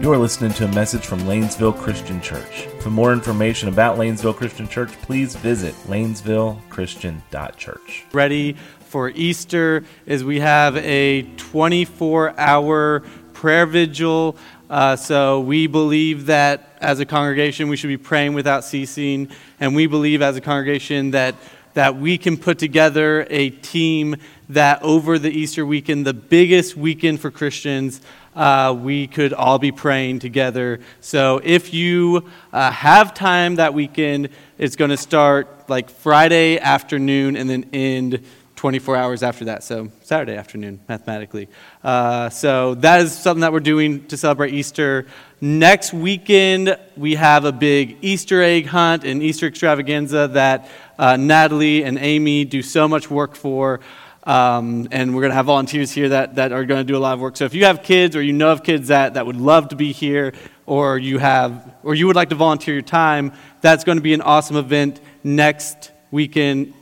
You are listening to a message from Lanesville Christian Church. For more information about Lanesville Christian Church, please visit lanesvillechristian.church. Ready for Easter is we have a 24 hour prayer vigil. Uh, so we believe that as a congregation we should be praying without ceasing, and we believe as a congregation that that we can put together a team that over the Easter weekend, the biggest weekend for Christians, uh, we could all be praying together. So if you uh, have time that weekend, it's going to start like Friday afternoon and then end 24 hours after that. So Saturday afternoon, mathematically. Uh, so that is something that we're doing to celebrate Easter. Next weekend, we have a big Easter egg hunt and Easter extravaganza that uh, Natalie and Amy do so much work for. Um, and we're going to have volunteers here that, that are going to do a lot of work. So if you have kids or you know of kids that, that would love to be here or you have or you would like to volunteer your time, that's going to be an awesome event next weekend,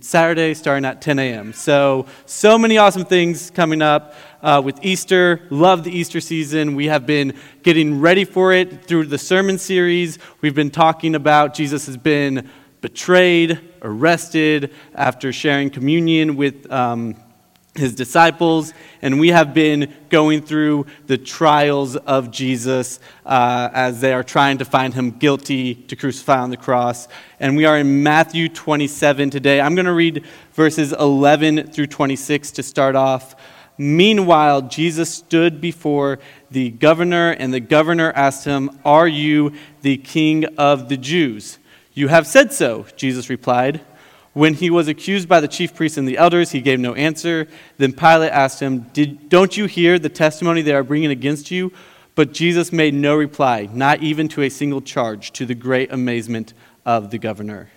Saturday, starting at 10 a.m. So, so many awesome things coming up uh, with Easter. Love the Easter season. We have been getting ready for it through the sermon series. We've been talking about Jesus has been betrayed, arrested, after sharing communion with um, his disciples. And we have been going through the trials of Jesus uh, as they are trying to find him guilty to crucify on the cross. And we are in Matthew 27 today. I'm going to read verses 11 through 26 to start off. Meanwhile, Jesus stood before the governor, and the governor asked him, Are you the king of the Jews? You have said so, Jesus replied. When he was accused by the chief priests and the elders, he gave no answer. Then Pilate asked him, Don't you hear the testimony they are bringing against you? But Jesus made no reply, not even to a single charge, to the great amazement of the governor.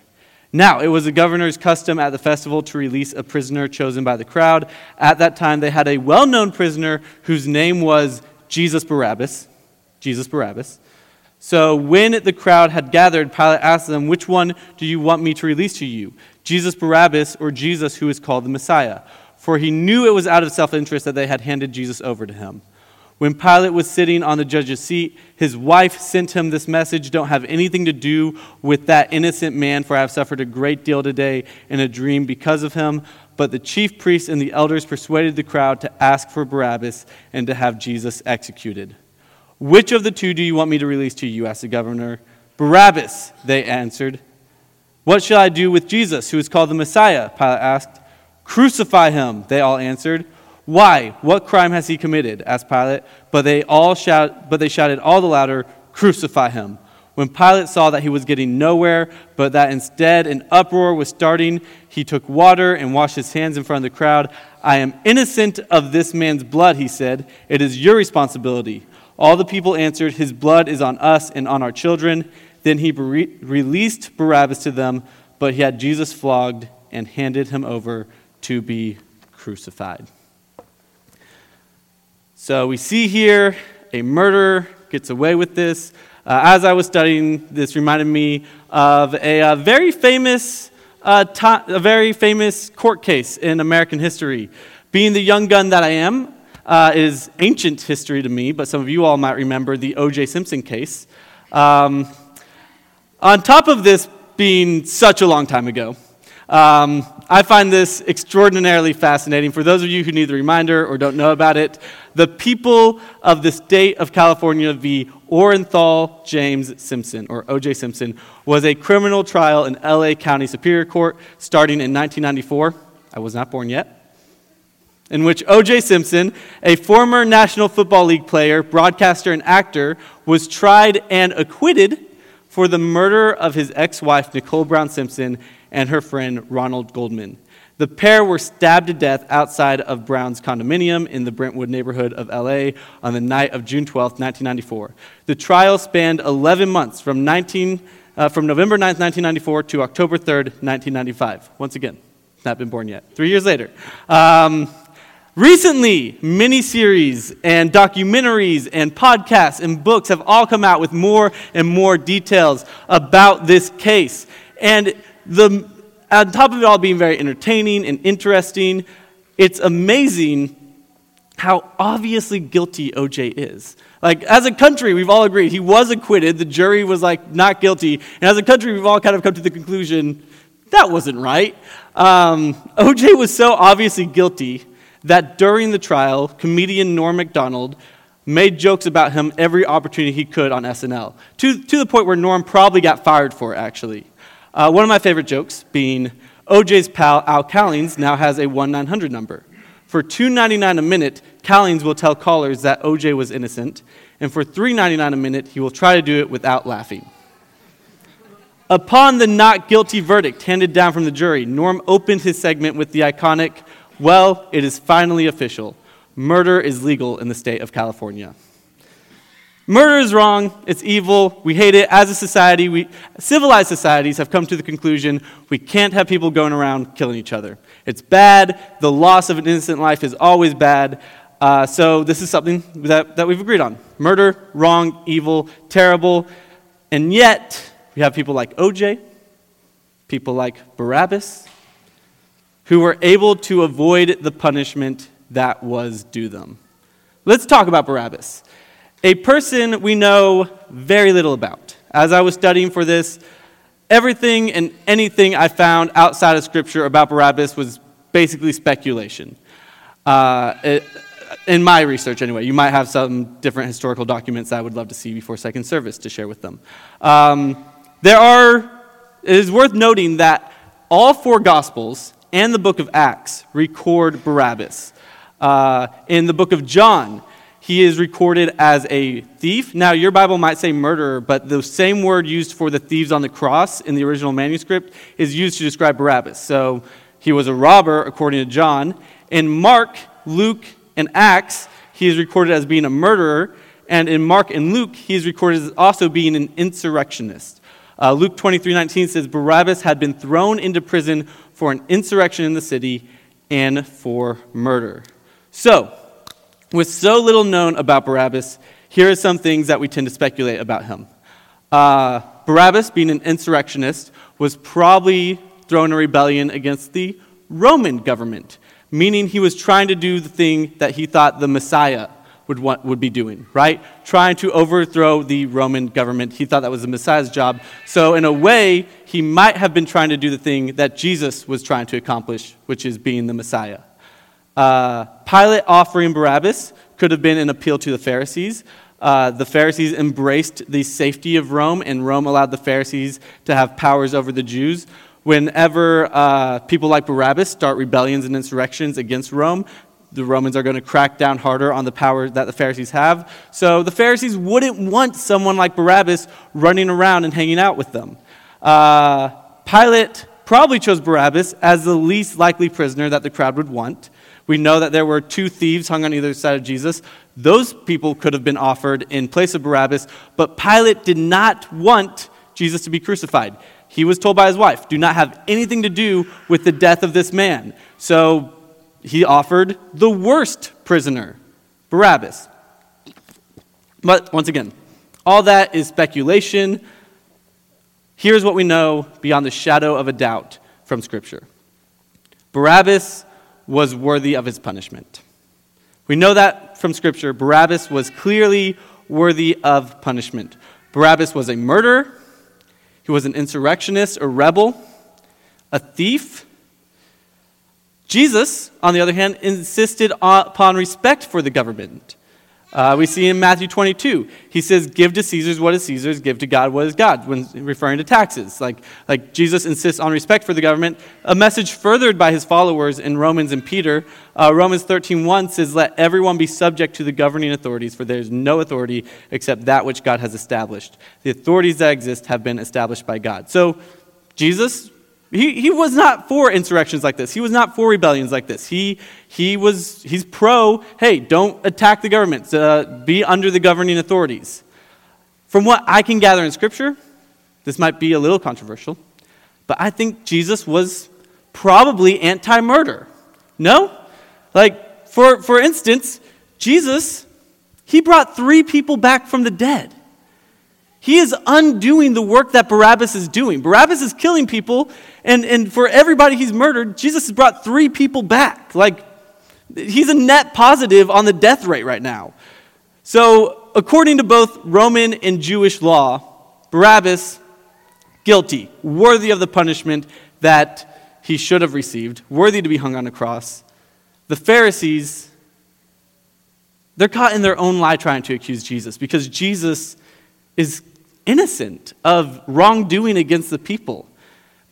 Now, it was the governor's custom at the festival to release a prisoner chosen by the crowd. At that time, they had a well known prisoner whose name was Jesus Barabbas. Jesus Barabbas. So when the crowd had gathered, Pilate asked them, Which one do you want me to release to you? Jesus Barabbas or Jesus who is called the Messiah? For he knew it was out of self interest that they had handed Jesus over to him. When Pilate was sitting on the judge's seat, his wife sent him this message Don't have anything to do with that innocent man, for I have suffered a great deal today in a dream because of him. But the chief priests and the elders persuaded the crowd to ask for Barabbas and to have Jesus executed. Which of the two do you want me to release to you? asked the governor. Barabbas, they answered. What shall I do with Jesus, who is called the Messiah? Pilate asked. Crucify him, they all answered. Why? What crime has he committed? asked Pilate. But they all shout, but they shouted all the louder, Crucify him. When Pilate saw that he was getting nowhere, but that instead an uproar was starting, he took water and washed his hands in front of the crowd. I am innocent of this man's blood, he said. It is your responsibility. All the people answered, His blood is on us and on our children. Then he re- released Barabbas to them, but he had Jesus flogged and handed him over to be crucified. So we see here a murderer gets away with this. Uh, as I was studying, this reminded me of a, a very famous, uh, a very famous court case in American history. Being the young gun that I am, uh, is ancient history to me, but some of you all might remember the O.J. Simpson case. Um, on top of this being such a long time ago, um, I find this extraordinarily fascinating. For those of you who need the reminder or don't know about it, the people of the state of California v. Orenthal James Simpson, or O.J. Simpson, was a criminal trial in L.A. County Superior Court starting in 1994. I was not born yet in which O.J. Simpson, a former National Football League player, broadcaster, and actor, was tried and acquitted for the murder of his ex wife, Nicole Brown Simpson, and her friend, Ronald Goldman. The pair were stabbed to death outside of Brown's condominium in the Brentwood neighborhood of LA on the night of June 12, 1994. The trial spanned 11 months from, 19, uh, from November 9, 1994 to October 3, 1995. Once again, not been born yet. Three years later. Um, Recently, miniseries and documentaries and podcasts and books have all come out with more and more details about this case. And the, on top of it all being very entertaining and interesting, it's amazing how obviously guilty OJ is. Like, as a country, we've all agreed he was acquitted. The jury was like not guilty. And as a country, we've all kind of come to the conclusion that wasn't right. Um, OJ was so obviously guilty that during the trial, comedian Norm MacDonald made jokes about him every opportunity he could on SNL, to, to the point where Norm probably got fired for it, actually. Uh, one of my favorite jokes being OJ's pal Al Cowlings now has a 1 900 number. For $2.99 a minute, Cowlings will tell callers that OJ was innocent, and for $3.99 a minute, he will try to do it without laughing. Upon the not guilty verdict handed down from the jury, Norm opened his segment with the iconic, Well, it is finally official. Murder is legal in the state of California. Murder is wrong, it's evil, we hate it. As a society, we, civilized societies have come to the conclusion we can't have people going around killing each other. It's bad, the loss of an innocent life is always bad. Uh, so, this is something that, that we've agreed on. Murder, wrong, evil, terrible. And yet, we have people like OJ, people like Barabbas, who were able to avoid the punishment that was due them. Let's talk about Barabbas, a person we know very little about. As I was studying for this, everything and anything I found outside of Scripture about Barabbas was basically speculation. Uh, it, in my research, anyway, you might have some different historical documents I would love to see before second service to share with them. Um, there are, it is worth noting that all four Gospels and the book of Acts record Barabbas. Uh, in the book of John, he is recorded as a thief. Now, your Bible might say murderer, but the same word used for the thieves on the cross in the original manuscript is used to describe Barabbas. So he was a robber, according to John. In Mark, Luke, and Acts, he is recorded as being a murderer. And in Mark and Luke, he is recorded as also being an insurrectionist. Uh, Luke 23 19 says Barabbas had been thrown into prison for an insurrection in the city and for murder. So, with so little known about Barabbas, here are some things that we tend to speculate about him. Uh, Barabbas, being an insurrectionist, was probably thrown a rebellion against the Roman government, meaning he was trying to do the thing that he thought the Messiah would, want, would be doing, right? Trying to overthrow the Roman government. He thought that was the Messiah's job. So, in a way, he might have been trying to do the thing that Jesus was trying to accomplish, which is being the Messiah. Uh, Pilate offering Barabbas could have been an appeal to the Pharisees. Uh, the Pharisees embraced the safety of Rome, and Rome allowed the Pharisees to have powers over the Jews. Whenever uh, people like Barabbas start rebellions and insurrections against Rome, the Romans are going to crack down harder on the power that the Pharisees have. So the Pharisees wouldn't want someone like Barabbas running around and hanging out with them. Uh, Pilate probably chose Barabbas as the least likely prisoner that the crowd would want. We know that there were two thieves hung on either side of Jesus. Those people could have been offered in place of Barabbas, but Pilate did not want Jesus to be crucified. He was told by his wife, Do not have anything to do with the death of this man. So he offered the worst prisoner, Barabbas. But once again, all that is speculation. Here's what we know beyond the shadow of a doubt from Scripture Barabbas was worthy of his punishment. We know that from Scripture. Barabbas was clearly worthy of punishment. Barabbas was a murderer, he was an insurrectionist, a rebel, a thief, Jesus, on the other hand, insisted upon respect for the government. Uh, we see in Matthew 22, he says, Give to Caesar's what is Caesar's, give to God what is God, when referring to taxes. Like, like Jesus insists on respect for the government. A message furthered by his followers in Romans and Peter. Uh, Romans 13.1 says, Let everyone be subject to the governing authorities, for there is no authority except that which God has established. The authorities that exist have been established by God. So, Jesus he, he was not for insurrections like this. He was not for rebellions like this. He, he was, he's pro, hey, don't attack the government, uh, be under the governing authorities. From what I can gather in Scripture, this might be a little controversial, but I think Jesus was probably anti murder. No? Like, for, for instance, Jesus, he brought three people back from the dead. He is undoing the work that Barabbas is doing. Barabbas is killing people, and, and for everybody he's murdered, Jesus has brought three people back. Like, He's a net positive on the death rate right now. So, according to both Roman and Jewish law, Barabbas, guilty, worthy of the punishment that he should have received, worthy to be hung on a cross. The Pharisees, they're caught in their own lie trying to accuse Jesus because Jesus is innocent of wrongdoing against the people.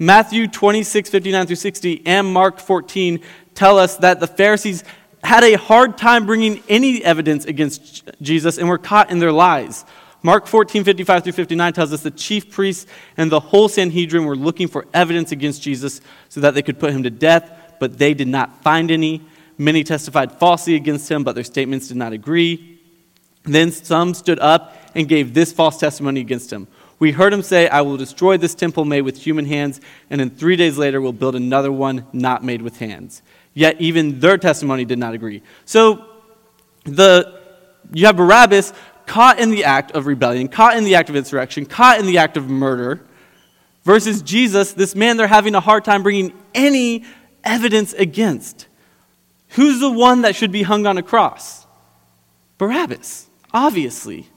Matthew 26, 59 through 60, and Mark 14 tell us that the Pharisees had a hard time bringing any evidence against Jesus and were caught in their lies. Mark 14, 55 through 59 tells us the chief priests and the whole Sanhedrin were looking for evidence against Jesus so that they could put him to death, but they did not find any. Many testified falsely against him, but their statements did not agree. Then some stood up and gave this false testimony against him. We heard him say, I will destroy this temple made with human hands, and in three days later we'll build another one not made with hands. Yet even their testimony did not agree. So the, you have Barabbas caught in the act of rebellion, caught in the act of insurrection, caught in the act of murder, versus Jesus, this man they're having a hard time bringing any evidence against. Who's the one that should be hung on a cross? Barabbas, obviously.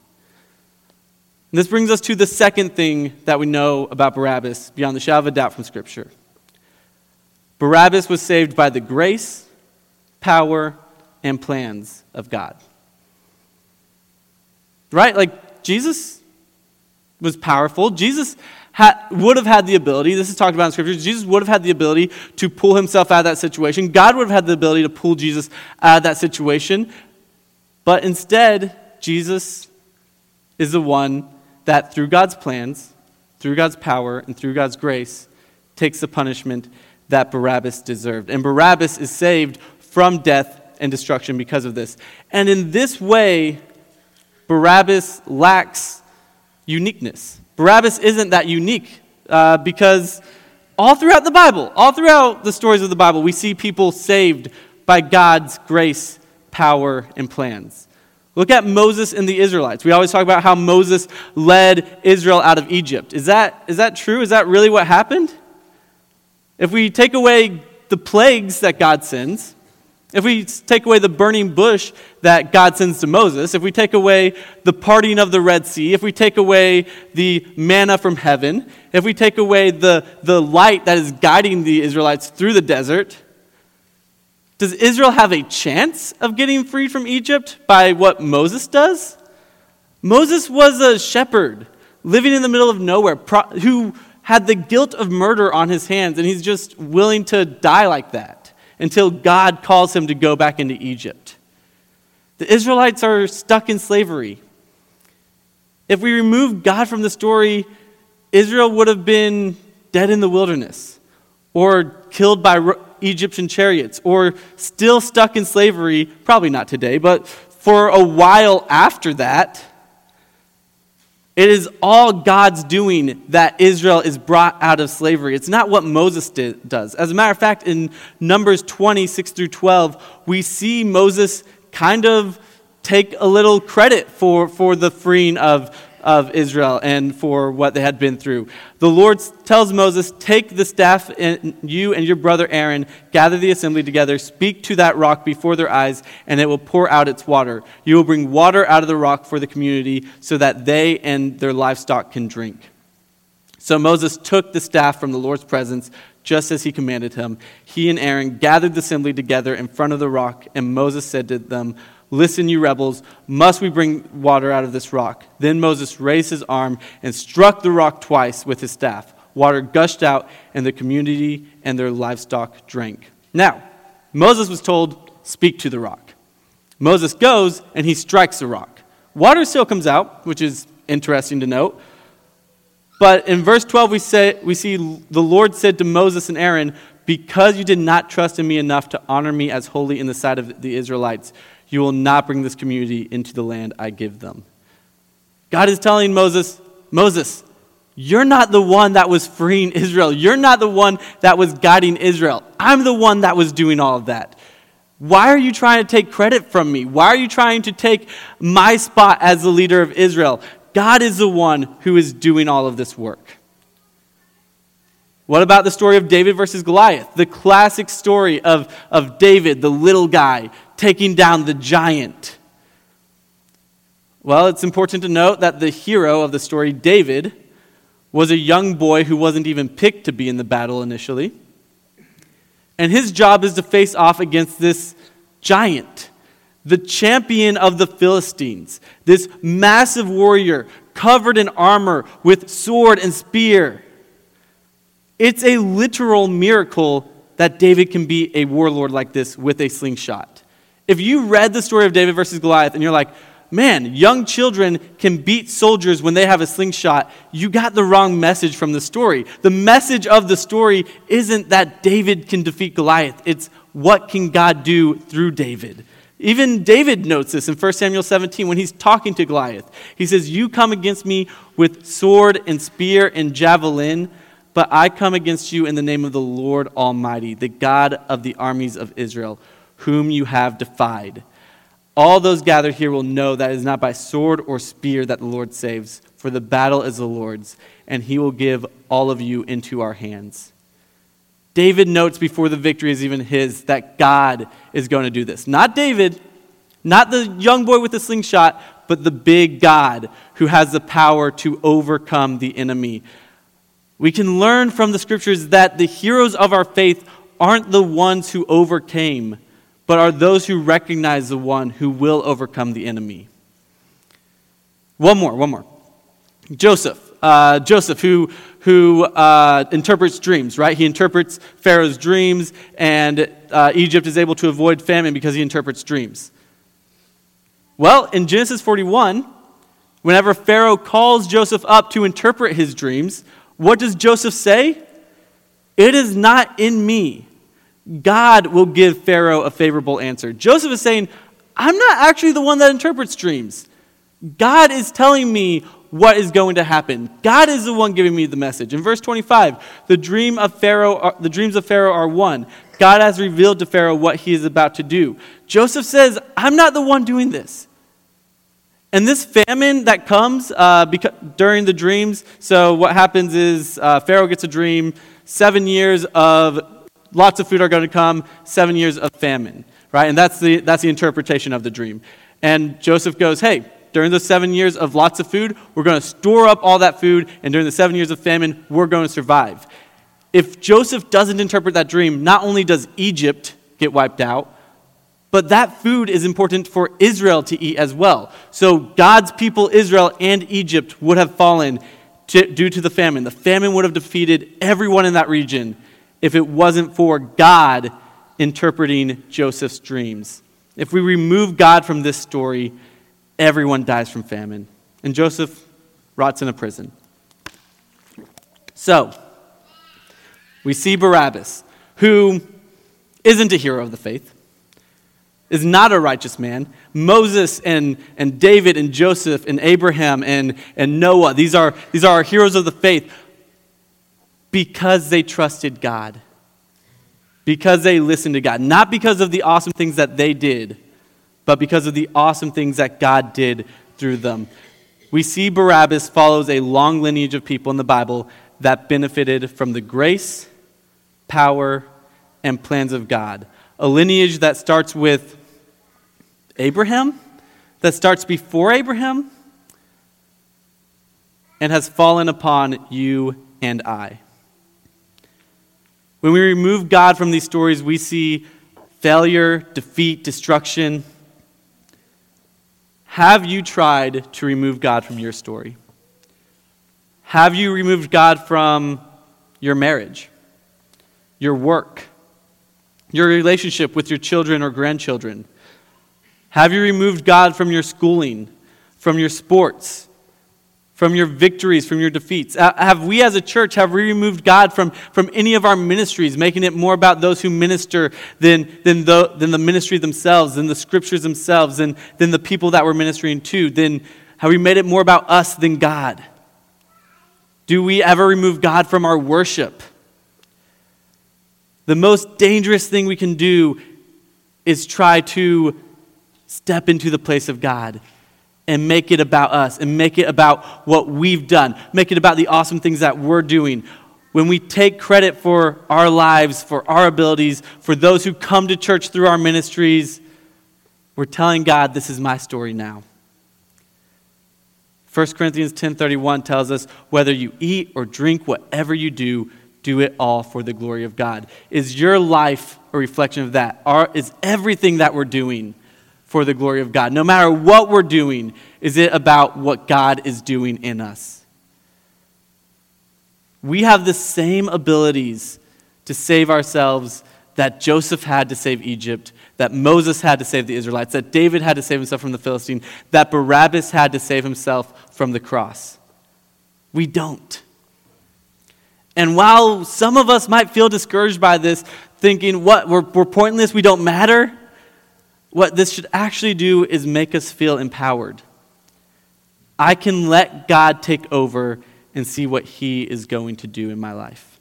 And this brings us to the second thing that we know about Barabbas beyond the shadow of a doubt from Scripture. Barabbas was saved by the grace, power, and plans of God. Right? Like, Jesus was powerful. Jesus had, would have had the ability, this is talked about in Scripture, Jesus would have had the ability to pull himself out of that situation. God would have had the ability to pull Jesus out of that situation. But instead, Jesus is the one that, through God's plans, through God's power, and through God's grace, takes the punishment that Barabbas deserved. And Barabbas is saved from death and destruction because of this. And in this way, Barabbas lacks uniqueness. Barabbas isn't that unique uh, because all throughout the Bible, all throughout the stories of the Bible, we see people saved by God's grace, power, and plans. Look at Moses and the Israelites. We always talk about how Moses led Israel out of Egypt. Is that, is that true? Is that really what happened? If we take away the plagues that God sends, if we take away the burning bush that God sends to Moses, if we take away the parting of the Red Sea, if we take away the manna from heaven, if we take away the, the light that is guiding the Israelites through the desert, does Israel have a chance of getting freed from Egypt by what Moses does? Moses was a shepherd living in the middle of nowhere who had the guilt of murder on his hands, and he's just willing to die like that until God calls him to go back into Egypt. The Israelites are stuck in slavery. If we remove God from the story, Israel would have been dead in the wilderness or killed by Egyptian chariots or still stuck in slavery, probably not today, but for a while after that. It is all God's doing that Israel is brought out of slavery. It's not what Moses did, does. As a matter of fact, in Numbers 26 through 12, we see Moses kind of take a little credit for, for the freeing of of Israel and for what they had been through. The Lord tells Moses, Take the staff, and you and your brother Aaron, gather the assembly together, speak to that rock before their eyes, and it will pour out its water. You will bring water out of the rock for the community so that they and their livestock can drink. So Moses took the staff from the Lord's presence, just as he commanded him. He and Aaron gathered the assembly together in front of the rock, and Moses said to them, Listen, you rebels, must we bring water out of this rock? Then Moses raised his arm and struck the rock twice with his staff. Water gushed out, and the community and their livestock drank. Now, Moses was told, Speak to the rock. Moses goes and he strikes the rock. Water still comes out, which is interesting to note. But in verse 12, we, say, we see the Lord said to Moses and Aaron, Because you did not trust in me enough to honor me as holy in the sight of the Israelites, you will not bring this community into the land I give them. God is telling Moses, Moses, you're not the one that was freeing Israel. You're not the one that was guiding Israel. I'm the one that was doing all of that. Why are you trying to take credit from me? Why are you trying to take my spot as the leader of Israel? God is the one who is doing all of this work. What about the story of David versus Goliath? The classic story of, of David, the little guy, taking down the giant. Well, it's important to note that the hero of the story, David, was a young boy who wasn't even picked to be in the battle initially. And his job is to face off against this giant, the champion of the Philistines, this massive warrior covered in armor with sword and spear. It's a literal miracle that David can be a warlord like this with a slingshot. If you read the story of David versus Goliath and you're like, man, young children can beat soldiers when they have a slingshot, you got the wrong message from the story. The message of the story isn't that David can defeat Goliath, it's what can God do through David. Even David notes this in 1 Samuel 17 when he's talking to Goliath. He says, You come against me with sword and spear and javelin, but I come against you in the name of the Lord Almighty, the God of the armies of Israel, whom you have defied. All those gathered here will know that it is not by sword or spear that the Lord saves, for the battle is the Lord's, and he will give all of you into our hands. David notes before the victory is even his that God is going to do this. Not David, not the young boy with the slingshot, but the big God who has the power to overcome the enemy. We can learn from the scriptures that the heroes of our faith aren't the ones who overcame, but are those who recognize the one who will overcome the enemy. One more, one more. Joseph. Uh, Joseph, who who uh, interprets dreams, right? He interprets Pharaoh's dreams, and uh, Egypt is able to avoid famine because he interprets dreams. Well, in Genesis 41, whenever Pharaoh calls Joseph up to interpret his dreams, what does Joseph say? It is not in me. God will give Pharaoh a favorable answer. Joseph is saying, I'm not actually the one that interprets dreams. God is telling me what is going to happen. God is the one giving me the message. In verse 25, the dream of Pharaoh are, the dreams of Pharaoh are one. God has revealed to Pharaoh what he is about to do. Joseph says, "I'm not the one doing this." And this famine that comes uh, during the dreams, so what happens is uh, Pharaoh gets a dream, seven years of lots of food are going to come, seven years of famine, right? And that's the, that's the interpretation of the dream. And Joseph goes, hey, during the seven years of lots of food, we're going to store up all that food, and during the seven years of famine, we're going to survive. If Joseph doesn't interpret that dream, not only does Egypt get wiped out, but that food is important for Israel to eat as well. So God's people, Israel and Egypt, would have fallen to, due to the famine. The famine would have defeated everyone in that region if it wasn't for God interpreting Joseph's dreams. If we remove God from this story, everyone dies from famine. And Joseph rots in a prison. So, we see Barabbas, who isn't a hero of the faith, is not a righteous man. Moses and, and David and Joseph and Abraham and, and Noah, these are, these are our heroes of the faith because they trusted God, because they listened to God, not because of the awesome things that they did but because of the awesome things that God did through them. We see Barabbas follows a long lineage of people in the Bible that benefited from the grace, power, and plans of God. A lineage that starts with Abraham, that starts before Abraham, and has fallen upon you and I. When we remove God from these stories, we see failure, defeat, destruction, have you tried to remove God from your story? Have you removed God from your marriage, your work, your relationship with your children or grandchildren? Have you removed God from your schooling, from your sports, from your victories, from your defeats? Uh, have we as a church, have we removed God from, from any of our ministries, making it more about those who minister than, than, the, than the ministry themselves, than the scriptures themselves, than, than the people that we're ministering to? Then have we made it more about us than God? Do we ever remove God from our worship? The most dangerous thing we can do is try to step into the place of God and make it about us and make it about what we've done. Make it about the awesome things that we're doing. when we take credit for our lives, for our abilities, for those who come to church through our ministries, we're telling God, this is my story now. 1 Corinthians 10:31 tells us whether you eat or drink whatever you do do it all for the glory of God. Is your life a reflection of that? Are, is everything that we're doing for the glory of God? No matter what we're doing, is it about what God is doing in us? We have the same abilities to save ourselves that Joseph had to save Egypt, that Moses had to save the Israelites, that David had to save himself from the Philistine, that Barabbas had to save himself from the cross. We don't. And while some of us might feel discouraged by this, thinking, what, we're, we're pointless, we don't matter, what this should actually do is make us feel empowered. I can let God take over and see what He is going to do in my life.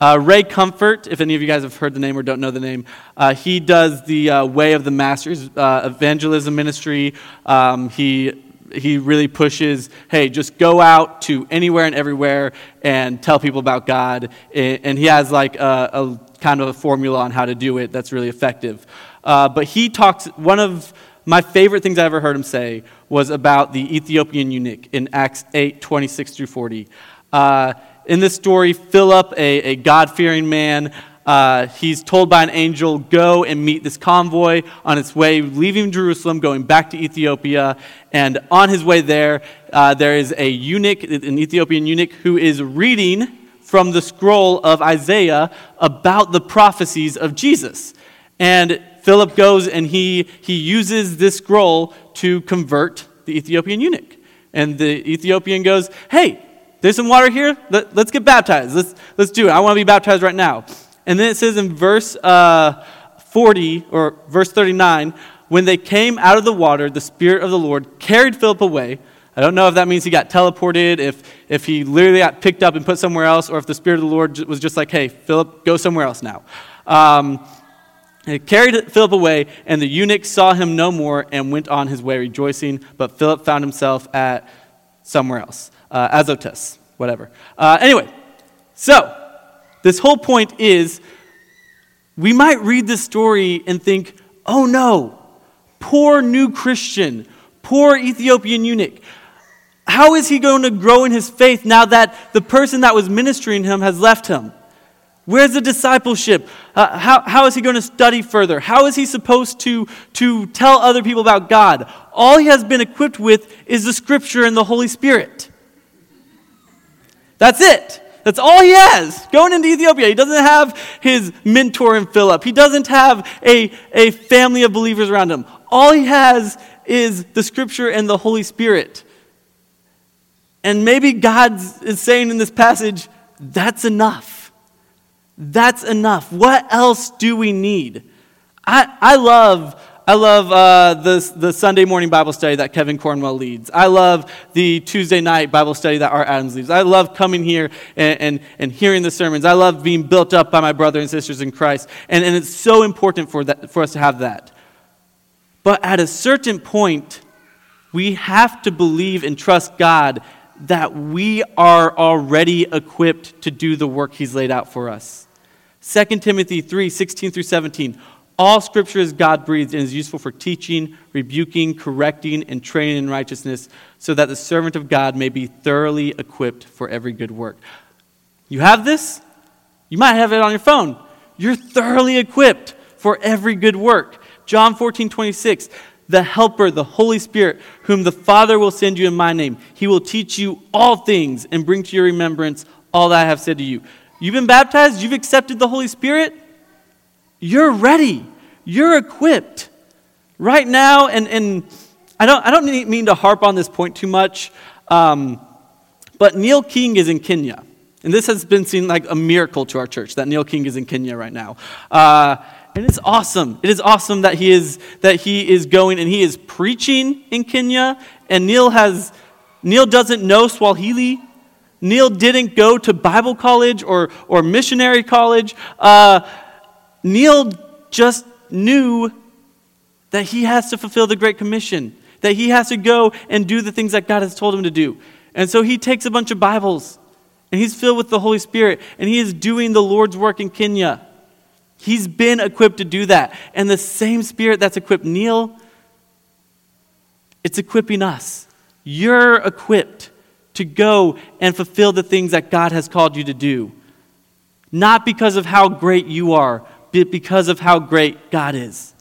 Uh, Ray Comfort, if any of you guys have heard the name or don't know the name, uh, he does the uh, Way of the Masters uh, evangelism ministry. Um, he he really pushes, hey, just go out to anywhere and everywhere and tell people about God. And he has like a, a kind of a formula on how to do it that's really effective. Uh, but he talks, one of my favorite things I ever heard him say was about the Ethiopian eunuch in Acts 8 26 through 40. Uh, in this story, Philip, a, a God fearing man, uh, he's told by an angel, go and meet this convoy on its way, leaving Jerusalem, going back to Ethiopia. And on his way there, uh, there is a eunuch, an Ethiopian eunuch, who is reading from the scroll of Isaiah about the prophecies of Jesus. And Philip goes and he, he uses this scroll to convert the Ethiopian eunuch. And the Ethiopian goes, Hey, there's some water here. Let, us get baptized. Let's, let's do it. I want to be baptized right now. And then it says in verse uh, 40 or verse 39 when they came out of the water, the Spirit of the Lord carried Philip away. I don't know if that means he got teleported, if, if he literally got picked up and put somewhere else, or if the Spirit of the Lord was just like, hey, Philip, go somewhere else now. Um, it carried Philip away, and the eunuch saw him no more and went on his way rejoicing. But Philip found himself at somewhere else, uh, Azotus, whatever. Uh, anyway, so this whole point is we might read this story and think, oh no, poor new Christian, poor Ethiopian eunuch. How is he going to grow in his faith now that the person that was ministering him has left him? Where's the discipleship? Uh, how, how is he going to study further? How is he supposed to, to tell other people about God? All he has been equipped with is the scripture and the Holy Spirit. That's it. That's all he has going into Ethiopia. He doesn't have his mentor in Philip. He doesn't have a, a family of believers around him. All he has is the scripture and the Holy Spirit. And maybe God is saying in this passage, that's enough. That's enough. What else do we need? I, I love I love uh, the, the Sunday morning Bible study that Kevin Cornwell leads. I love the Tuesday night Bible study that Art Adams leads. I love coming here and, and, and hearing the sermons. I love being built up by my brothers and sisters in Christ. And, and it's so important for, that, for us to have that. But at a certain point, we have to believe and trust God that we are already equipped to do the work He's laid out for us. 2 Timothy 3 16 through 17. All scripture is God breathed and is useful for teaching, rebuking, correcting, and training in righteousness, so that the servant of God may be thoroughly equipped for every good work. You have this? You might have it on your phone. You're thoroughly equipped for every good work. John 14, 26. The Helper, the Holy Spirit, whom the Father will send you in my name, he will teach you all things and bring to your remembrance all that I have said to you. You've been baptized, you've accepted the Holy Spirit you're ready. You're equipped. Right now, and, and I don't, I don't mean to harp on this point too much, um, but Neil King is in Kenya. And this has been seen like a miracle to our church that Neil King is in Kenya right now. Uh, and it's awesome. It is awesome that he is that he is going and he is preaching in Kenya. And Neil has Neil doesn't know Swahili. Neil didn't go to Bible college or or missionary college. Uh, Neil just knew that he has to fulfill the Great Commission, that he has to go and do the things that God has told him to do. And so he takes a bunch of Bibles and he's filled with the Holy Spirit, and he is doing the Lord's work in Kenya. He's been equipped to do that. And the same Spirit that's equipped Neil, it's equipping us. You're equipped to go and fulfill the things that God has called you to do. Not because of how great you are, but because of how great God is.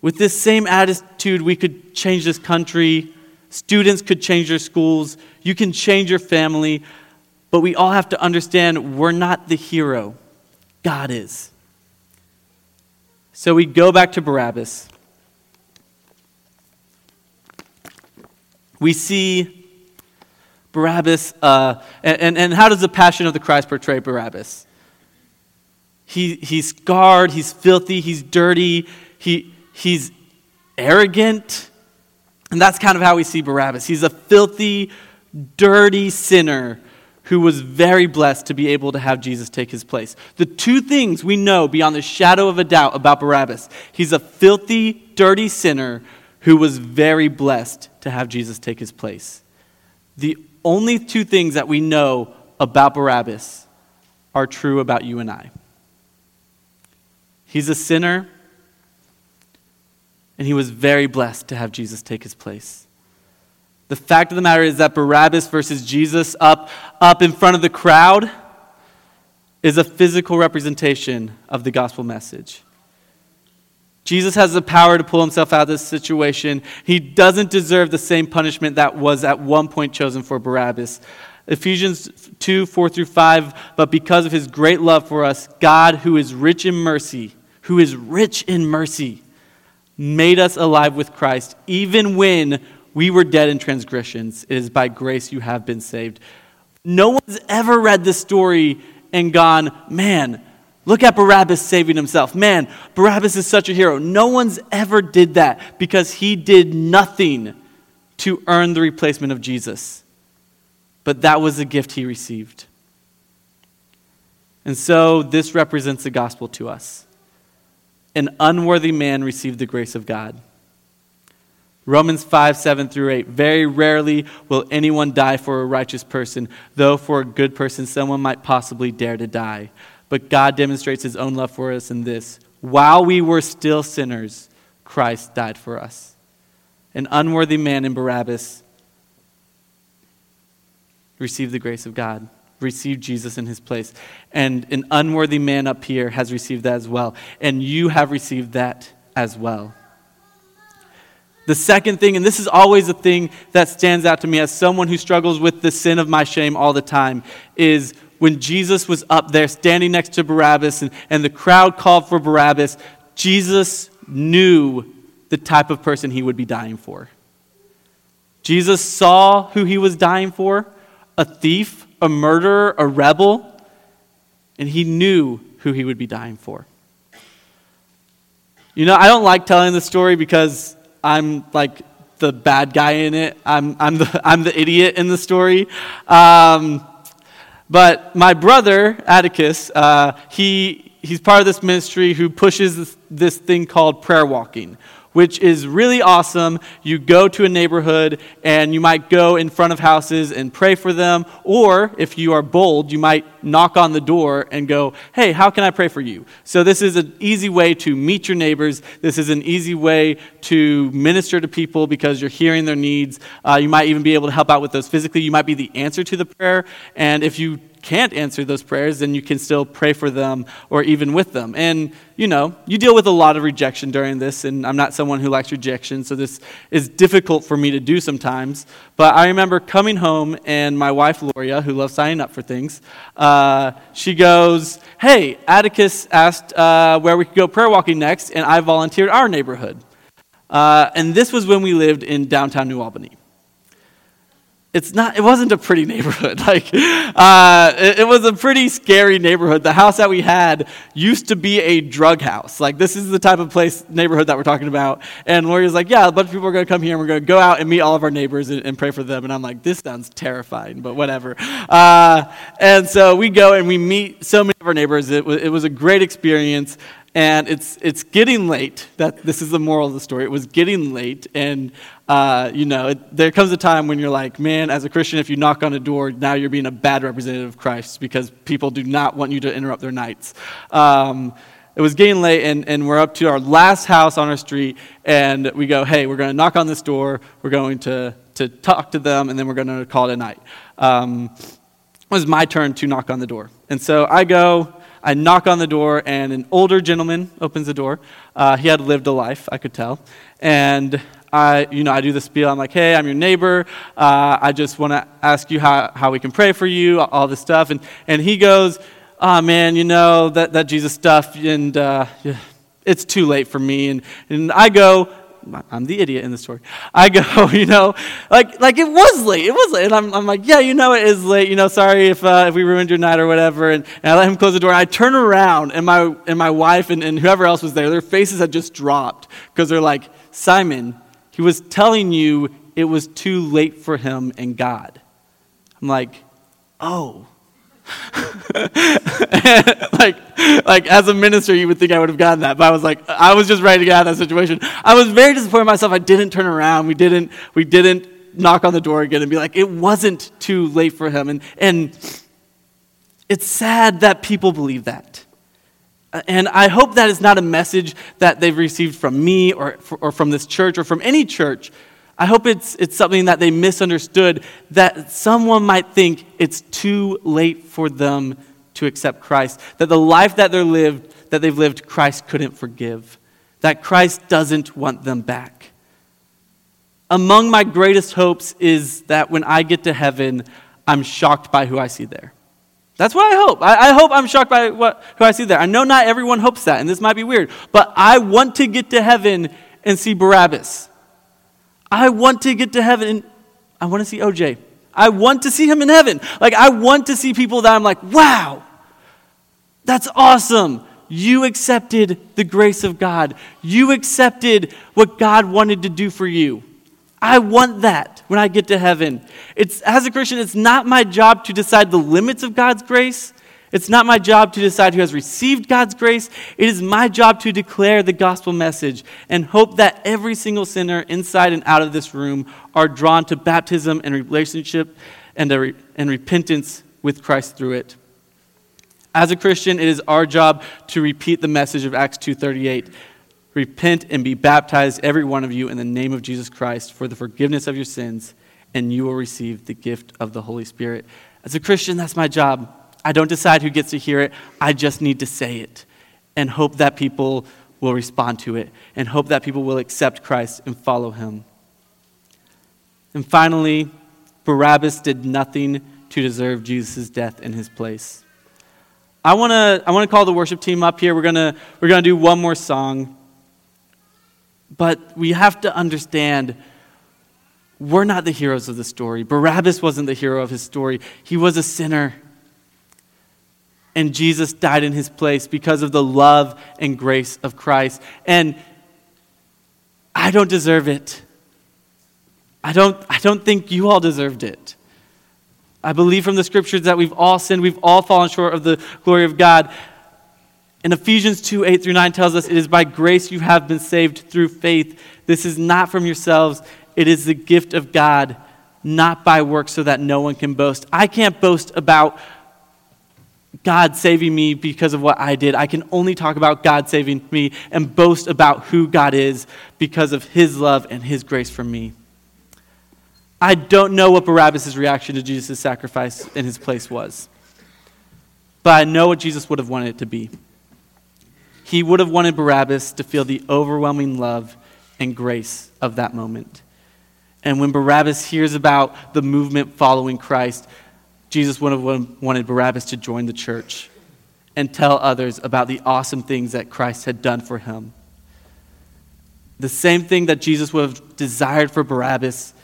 With this same attitude, we could change this country. Students could change their schools. You can change your family. But we all have to understand we're not the hero, God is. So we go back to Barabbas. We see Barabbas, uh, and, and, how does the Passion of the Christ portray Barabbas? He, he's scarred, he's filthy, he's dirty, he, he's arrogant. And that's kind of how we see Barabbas. He's a filthy, dirty sinner who was very blessed to be able to have Jesus take his place. The two things we know beyond the shadow of a doubt about Barabbas he's a filthy, dirty sinner who was very blessed to have Jesus take his place. The only two things that we know about Barabbas are true about you and I. He's a sinner, and he was very blessed to have Jesus take his place. The fact of the matter is that Barabbas versus Jesus up, up in front of the crowd is a physical representation of the gospel message. Jesus has the power to pull himself out of this situation. He doesn't deserve the same punishment that was at one point chosen for Barabbas. Ephesians 2 4 through 5. But because of his great love for us, God, who is rich in mercy, who is rich in mercy, made us alive with Christ, even when we were dead in transgressions. It is by grace you have been saved. No one's ever read this story and gone, man, look at Barabbas saving himself. Man, Barabbas is such a hero. No one's ever did that because he did nothing to earn the replacement of Jesus. But that was the gift he received. And so this represents the gospel to us an unworthy man received the grace of God. Romans 5, 7 through 8. Very rarely will anyone die for a righteous person, though for a good person someone might possibly dare to die. But God demonstrates his own love for us in this while we were still sinners, Christ died for us. An unworthy man in Barabbas received the grace of God received Jesus in his place. And an unworthy man up here has received that as well. And you have received that as well. The second thing, and this is always a thing that stands out to me as someone who struggles with the sin of my shame all the time, is when Jesus was up there standing next to Barabbas and, and the crowd called for Barabbas, Jesus knew the type of person he would be dying for. Jesus saw who he was dying for a thief a murderer, a rebel, and he knew who he would be dying for. You know, I don't like telling the story because I'm like the bad guy in it. I'm, I'm, the, I'm the idiot in the story. Um, but my brother, Atticus, uh, he, he's part of this ministry who pushes this, thing called prayer walking, which is really awesome. You go to a neighborhood and you might go in front of houses and pray for them. Or if you are bold, you might knock on the door and go, Hey, how can I pray for you? So this is an easy way to meet your neighbors. This is an easy way to minister to people because you're hearing their needs. Uh, you might even be able to help out with those physically. You might be the answer to the prayer. And if you can't answer those prayers, then you can still pray for them or even with them. And, you know, you deal with a lot of rejection during this, and I'm not someone who likes rejection, so this is difficult for me to do sometimes. But I remember coming home, and my wife, Loria, who loves signing up for things, uh, she goes, Hey, Atticus asked uh, where we could go prayer walking next, and I volunteered our neighborhood. Uh, and this was when we lived in downtown New Albany it's not it wasn't a pretty neighborhood. Like uh, it, it, was a pretty scary neighborhood. The house that we had used to be a drug house. Like this is the type of place neighborhood that we're talking about. And lori was like yeah a bunch of people are going to come here and we're going to go out and meet all of our neighbors and, and, pray for them. And i'm like this sounds terrifying but whatever. Uh, and so we go and we meet so many of our neighbors. It it was a great experience and it's it's getting late. That this is the moral of the story. It was getting late, and uh, you know, it, there comes a time when you're like, man, as a Christian, if you knock on a door, now you're being a bad representative of Christ because people do not want you to interrupt their nights. Um, it was getting late, and, and we're up to our last house on our street, and we go, hey, we're going to knock on this door. We're going to, to talk to them, and then we're going to call it a night. Um, it was my turn to knock on the door. And so I go, I knock on the door, and an older gentleman opens the door. Uh, he had lived a life, I could tell. And I, you know, I do the spiel. I'm like, hey, I'm your neighbor. Uh, I just want to ask you how, how we can pray for you, all this stuff. And, and he goes, oh man, you know, that, that Jesus stuff, and uh, it's too late for me. And, and I go, I'm the idiot in the story. I go, you know, like, like it was late. It was late. And I'm, I'm like, yeah, you know, it is late. You know, sorry if, uh, if we ruined your night or whatever. And, and I let him close the door. I turn around, and my, and my wife and, and whoever else was there, their faces had just dropped because they're like, Simon, he was telling you it was too late for him and God. I'm like, oh. like, like as a minister, you would think I would have gotten that, but I was like, I was just ready to get out of that situation. I was very disappointed in myself. I didn't turn around. We didn't, we didn't knock on the door again and be like, it wasn't too late for him. And, and it's sad that people believe that. Uh, and I hope that is not a message that they've received from me or, or from this church or from any church I hope it's, it's something that they misunderstood, that someone might think it's too late for them to accept Christ, that the life that, they're lived, that they've lived, Christ couldn't forgive, that Christ doesn't want them back. Among my greatest hopes is that when I get to heaven, I'm shocked by who I see there. That's what I hope. I, I hope I'm shocked by what, who I see there. I know not everyone hopes that, and this might be weird, but I want to get to heaven and see Barabbas. I want to get to heaven and I want to see OJ. I want to see him in heaven. Like, I want to see people that I'm like, wow, that's awesome. You accepted the grace of God. You accepted what God wanted to do for you. I want that when I get to heaven. It's, as a Christian, it's not my job to decide the limits of God's grace. It's not my job to decide who has received God's grace. It is my job to declare the gospel message and hope that every single sinner inside and out of this room are drawn to baptism and relationship and, re- and repentance with Christ through it. As a Christian, it is our job to repeat the message of Acts 2:38. Repent and be baptized every one of you in the name of Jesus Christ for the forgiveness of your sins, and you will receive the gift of the Holy Spirit. As a Christian, that's my job. I don't decide who gets to hear it. I just need to say it and hope that people will respond to it and hope that people will accept Christ and follow him. And finally, Barabbas did nothing to deserve Jesus' death in his place. I want to I wanna call the worship team up here. We're going to we're to do one more song. But we have to understand we're not the heroes of the story. Barabbas wasn't the hero of his story, he was a sinner and Jesus died in his place because of the love and grace of Christ. And I don't deserve it. I don't, I don't think you all deserved it. I believe from the scriptures that we've all sinned, we've all fallen short of the glory of God. And Ephesians 2 8 through 9 tells us, It is by grace you have been saved through faith. This is not from yourselves, it is the gift of God, not by works, so that no one can boast. I can't boast about God saving me because of what I did. I can only talk about God saving me and boast about who God is because of his love and his grace for me. I don't know what Barabbas' reaction to Jesus' sacrifice in his place was, but I know what Jesus would have wanted it to be. He would have wanted Barabbas to feel the overwhelming love and grace of that moment. And when Barabbas hears about the movement following Christ, Jesus would have wanted Barabbas to join the church and tell others about the awesome things that Christ had done for him. The same thing that Jesus would have desired for Barabbas,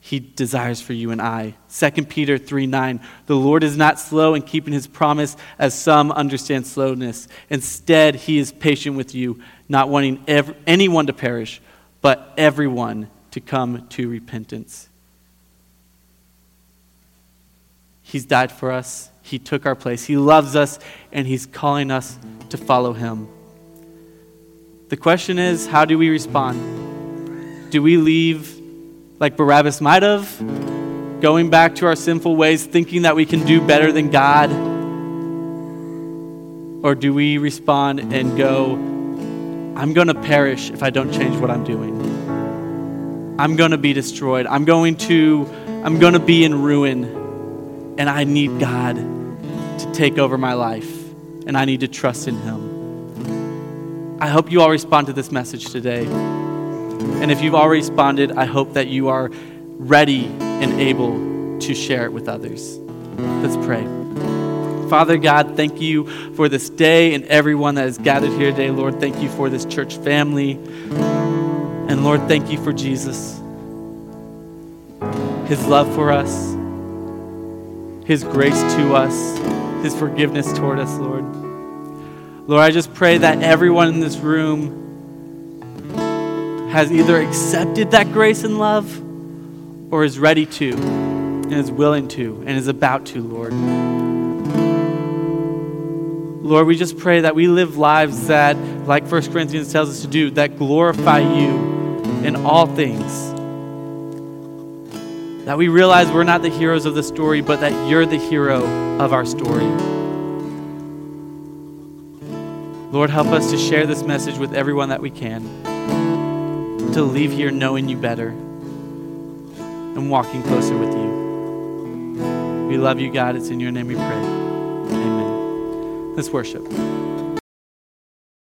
he desires for you and I. 2 Peter 3 9. The Lord is not slow in keeping his promise, as some understand slowness. Instead, he is patient with you, not wanting ever, anyone to perish, but everyone to come to repentance. He's died for us, He took our place. He loves us, and He's calling us to follow Him. The question is, how do we respond? Do we leave like Barabbas might have, going back to our sinful ways, thinking that we can do better than God? Or do we respond and go, I'm going to perish if I don't change what I'm doing? I'm going to be destroyed. I'm going to I'm going to be in ruin and I need God to take over my life and I need to trust in him. I hope you all respond to this message today. And if you've already responded, I hope that you are ready and able to share it with others. Let's pray. Father God, thank you for this day and everyone that is gathered here today. Lord, thank you for this church family. And Lord, thank you for Jesus, his love for us, his grace to us, his forgiveness toward us, Lord. Lord, I just pray that everyone in this room has either accepted that grace and love or is ready to and is willing to and is about to, Lord. Lord, we just pray that we live lives that, like 1 Corinthians tells us to do, that glorify you in all things. That we realize we're not the heroes of the story, but that you're the hero of our story. Lord, help us to share this message with everyone that we can, to leave here knowing you better and walking closer with you. We love you, God. It's in your name we pray. Amen. Let's worship.